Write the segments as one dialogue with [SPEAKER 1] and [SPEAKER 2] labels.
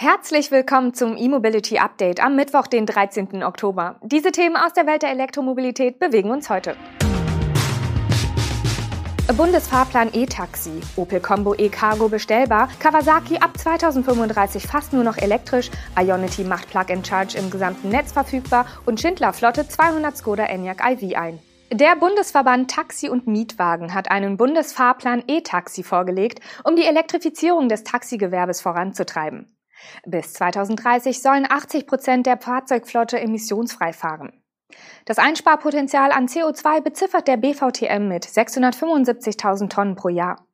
[SPEAKER 1] Herzlich willkommen zum E-Mobility Update am Mittwoch, den 13. Oktober. Diese Themen aus der Welt der Elektromobilität bewegen uns heute. Bundesfahrplan E-Taxi, Opel Combo E-Cargo bestellbar, Kawasaki ab 2035 fast nur noch elektrisch, Ionity macht Plug-and-Charge im gesamten Netz verfügbar und Schindler Flotte 200 Skoda Enyaq iV ein. Der Bundesverband Taxi und Mietwagen hat einen Bundesfahrplan E-Taxi vorgelegt, um die Elektrifizierung des Taxigewerbes voranzutreiben. Bis 2030 sollen 80 Prozent der Fahrzeugflotte emissionsfrei fahren. Das Einsparpotenzial an CO2 beziffert der BVTM mit 675.000 Tonnen pro Jahr.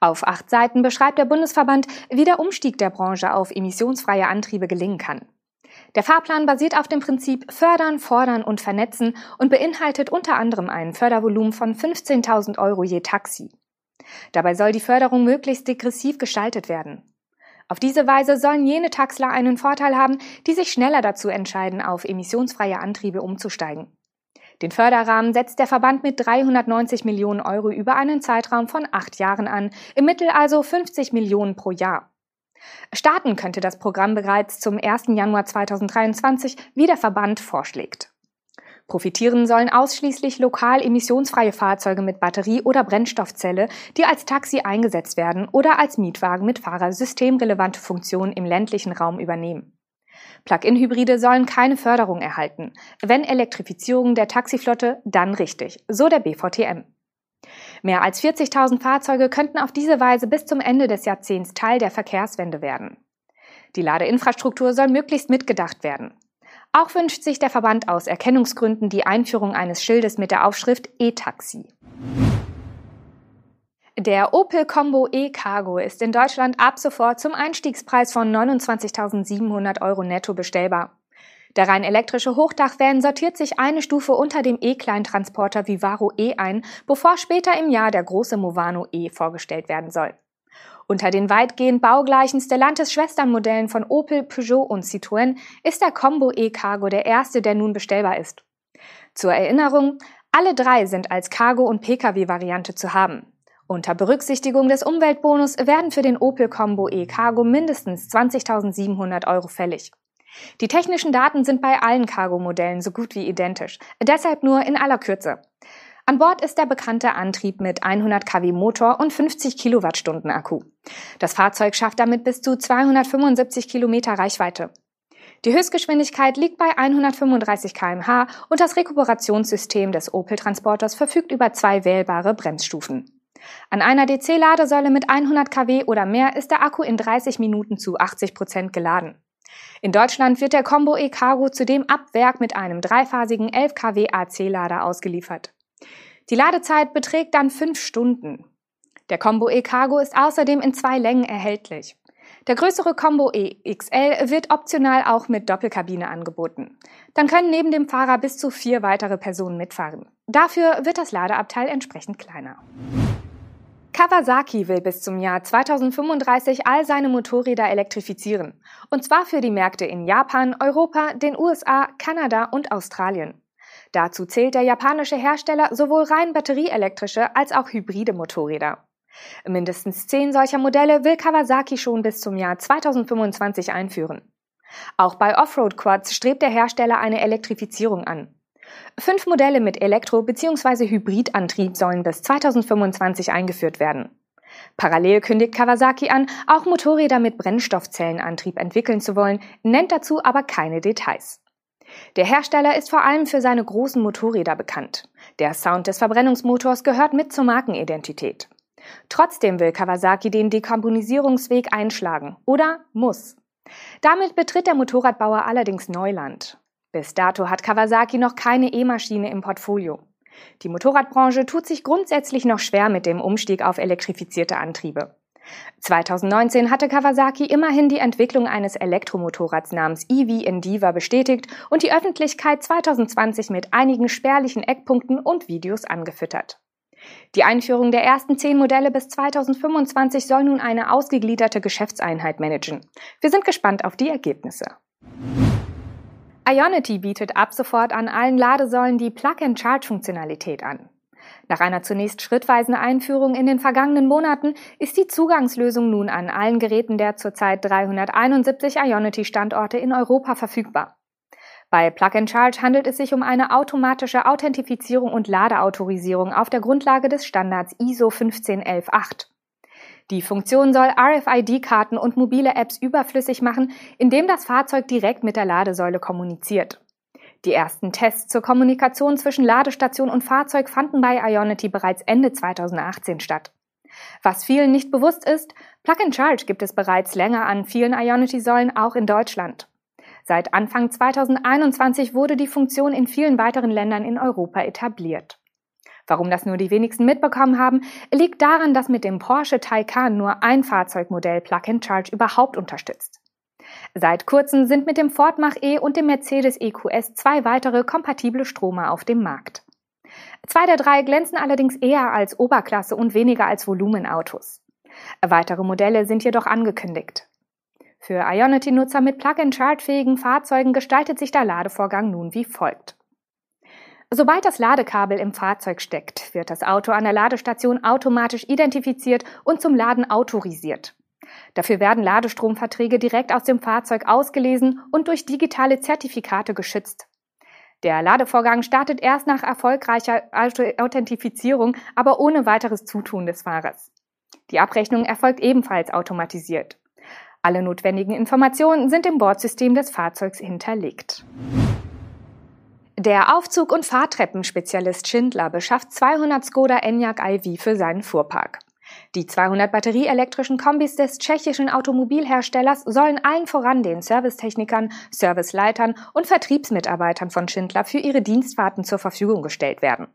[SPEAKER 1] Auf acht Seiten beschreibt der Bundesverband, wie der Umstieg der Branche auf emissionsfreie Antriebe gelingen kann. Der Fahrplan basiert auf dem Prinzip Fördern, Fordern und Vernetzen und beinhaltet unter anderem ein Fördervolumen von 15.000 Euro je Taxi. Dabei soll die Förderung möglichst degressiv gestaltet werden. Auf diese Weise sollen jene Taxler einen Vorteil haben, die sich schneller dazu entscheiden, auf emissionsfreie Antriebe umzusteigen. Den Förderrahmen setzt der Verband mit 390 Millionen Euro über einen Zeitraum von acht Jahren an, im Mittel also 50 Millionen pro Jahr. Starten könnte das Programm bereits zum 1. Januar 2023, wie der Verband vorschlägt. Profitieren sollen ausschließlich lokal emissionsfreie Fahrzeuge mit Batterie oder Brennstoffzelle, die als Taxi eingesetzt werden oder als Mietwagen mit Fahrer systemrelevante Funktionen im ländlichen Raum übernehmen. Plug-in-Hybride sollen keine Förderung erhalten. Wenn Elektrifizierung der Taxiflotte, dann richtig, so der BVTM. Mehr als 40.000 Fahrzeuge könnten auf diese Weise bis zum Ende des Jahrzehnts Teil der Verkehrswende werden. Die Ladeinfrastruktur soll möglichst mitgedacht werden. Auch wünscht sich der Verband aus Erkennungsgründen die Einführung eines Schildes mit der Aufschrift E-Taxi. Der Opel Combo E-Cargo ist in Deutschland ab sofort zum Einstiegspreis von 29.700 Euro netto bestellbar. Der rein elektrische Hochdachvan sortiert sich eine Stufe unter dem E-Kleintransporter Vivaro E ein, bevor später im Jahr der große Movano E vorgestellt werden soll. Unter den weitgehend baugleichen Stellantis-Schwesternmodellen von Opel, Peugeot und Citroën ist der Combo E-Cargo der erste, der nun bestellbar ist. Zur Erinnerung, alle drei sind als Cargo- und Pkw-Variante zu haben. Unter Berücksichtigung des Umweltbonus werden für den Opel Combo E-Cargo mindestens 20.700 Euro fällig. Die technischen Daten sind bei allen Cargo-Modellen so gut wie identisch, deshalb nur in aller Kürze. An Bord ist der bekannte Antrieb mit 100 kW Motor und 50 Kilowattstunden Akku. Das Fahrzeug schafft damit bis zu 275 Kilometer Reichweite. Die Höchstgeschwindigkeit liegt bei 135 kmh und das Rekuperationssystem des Opel Transporters verfügt über zwei wählbare Bremsstufen. An einer DC-Ladesäule mit 100 kW oder mehr ist der Akku in 30 Minuten zu 80 Prozent geladen. In Deutschland wird der Combo E-Cargo zudem ab Werk mit einem dreiphasigen 11 kW AC-Lader ausgeliefert. Die Ladezeit beträgt dann fünf Stunden. Der Combo E-Cargo ist außerdem in zwei Längen erhältlich. Der größere Combo EXL wird optional auch mit Doppelkabine angeboten. Dann können neben dem Fahrer bis zu vier weitere Personen mitfahren. Dafür wird das Ladeabteil entsprechend kleiner. Kawasaki will bis zum Jahr 2035 all seine Motorräder elektrifizieren. Und zwar für die Märkte in Japan, Europa, den USA, Kanada und Australien. Dazu zählt der japanische Hersteller sowohl rein batterieelektrische als auch hybride Motorräder. Mindestens zehn solcher Modelle will Kawasaki schon bis zum Jahr 2025 einführen. Auch bei Offroad-Quads strebt der Hersteller eine Elektrifizierung an. Fünf Modelle mit Elektro- bzw. Hybridantrieb sollen bis 2025 eingeführt werden. Parallel kündigt Kawasaki an, auch Motorräder mit Brennstoffzellenantrieb entwickeln zu wollen, nennt dazu aber keine Details. Der Hersteller ist vor allem für seine großen Motorräder bekannt. Der Sound des Verbrennungsmotors gehört mit zur Markenidentität. Trotzdem will Kawasaki den Dekarbonisierungsweg einschlagen. Oder muss. Damit betritt der Motorradbauer allerdings Neuland. Bis dato hat Kawasaki noch keine E-Maschine im Portfolio. Die Motorradbranche tut sich grundsätzlich noch schwer mit dem Umstieg auf elektrifizierte Antriebe. 2019 hatte Kawasaki immerhin die Entwicklung eines Elektromotorrads namens EV Endeavour bestätigt und die Öffentlichkeit 2020 mit einigen spärlichen Eckpunkten und Videos angefüttert. Die Einführung der ersten zehn Modelle bis 2025 soll nun eine ausgegliederte Geschäftseinheit managen. Wir sind gespannt auf die Ergebnisse. Ionity bietet ab sofort an allen Ladesäulen die Plug-and-Charge-Funktionalität an. Nach einer zunächst schrittweisen Einführung in den vergangenen Monaten ist die Zugangslösung nun an allen Geräten der zurzeit 371 Ionity-Standorte in Europa verfügbar. Bei Plug and Charge handelt es sich um eine automatische Authentifizierung und Ladeautorisierung auf der Grundlage des Standards ISO 15118. Die Funktion soll RFID-Karten und mobile Apps überflüssig machen, indem das Fahrzeug direkt mit der Ladesäule kommuniziert. Die ersten Tests zur Kommunikation zwischen Ladestation und Fahrzeug fanden bei Ionity bereits Ende 2018 statt. Was vielen nicht bewusst ist, Plug and Charge gibt es bereits länger an vielen Ionity-Säulen auch in Deutschland. Seit Anfang 2021 wurde die Funktion in vielen weiteren Ländern in Europa etabliert. Warum das nur die wenigsten mitbekommen haben, liegt daran, dass mit dem Porsche Taycan nur ein Fahrzeugmodell Plug and Charge überhaupt unterstützt. Seit kurzem sind mit dem Ford Mach-E und dem Mercedes EQS zwei weitere kompatible Stromer auf dem Markt. Zwei der drei glänzen allerdings eher als Oberklasse und weniger als Volumenautos. Weitere Modelle sind jedoch angekündigt. Für Ionity-Nutzer mit Plug-and-Charge-fähigen Fahrzeugen gestaltet sich der Ladevorgang nun wie folgt. Sobald das Ladekabel im Fahrzeug steckt, wird das Auto an der Ladestation automatisch identifiziert und zum Laden autorisiert. Dafür werden Ladestromverträge direkt aus dem Fahrzeug ausgelesen und durch digitale Zertifikate geschützt. Der Ladevorgang startet erst nach erfolgreicher Authentifizierung, aber ohne weiteres Zutun des Fahrers. Die Abrechnung erfolgt ebenfalls automatisiert. Alle notwendigen Informationen sind im Bordsystem des Fahrzeugs hinterlegt. Der Aufzug- und Fahrtreppenspezialist Schindler beschafft 200 Skoda Enyaq iV für seinen Fuhrpark. Die 200 batterieelektrischen Kombis des tschechischen Automobilherstellers sollen allen voran den Servicetechnikern, Serviceleitern und Vertriebsmitarbeitern von Schindler für ihre Dienstfahrten zur Verfügung gestellt werden.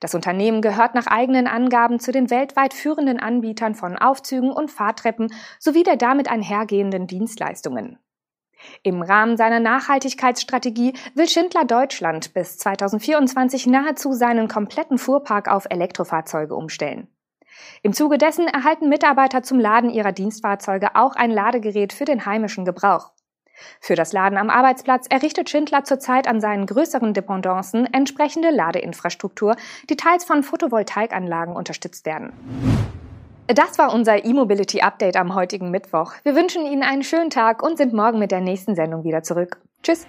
[SPEAKER 1] Das Unternehmen gehört nach eigenen Angaben zu den weltweit führenden Anbietern von Aufzügen und Fahrtreppen sowie der damit einhergehenden Dienstleistungen. Im Rahmen seiner Nachhaltigkeitsstrategie will Schindler Deutschland bis 2024 nahezu seinen kompletten Fuhrpark auf Elektrofahrzeuge umstellen. Im Zuge dessen erhalten Mitarbeiter zum Laden ihrer Dienstfahrzeuge auch ein Ladegerät für den heimischen Gebrauch. Für das Laden am Arbeitsplatz errichtet Schindler zurzeit an seinen größeren Dependancen entsprechende Ladeinfrastruktur, die teils von Photovoltaikanlagen unterstützt werden. Das war unser E-Mobility Update am heutigen Mittwoch. Wir wünschen Ihnen einen schönen Tag und sind morgen mit der nächsten Sendung wieder zurück. Tschüss!